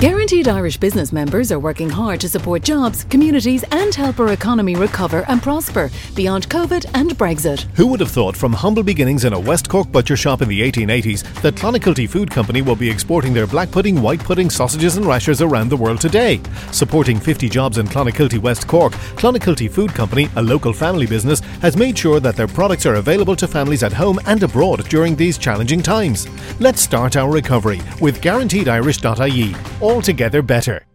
Guaranteed Irish business members are working hard to support jobs, communities, and help our economy recover and prosper beyond COVID and Brexit. Who would have thought from humble beginnings in a West Cork butcher shop in the 1880s that Clonakilty Food Company will be exporting their black pudding, white pudding, sausages, and rashers around the world today? Supporting 50 jobs in Clonakilty, West Cork, Clonakilty Food Company, a local family business, has made sure that their products are available to families at home and abroad during these challenging times. Let's start our recovery with guaranteedirish.ie altogether better.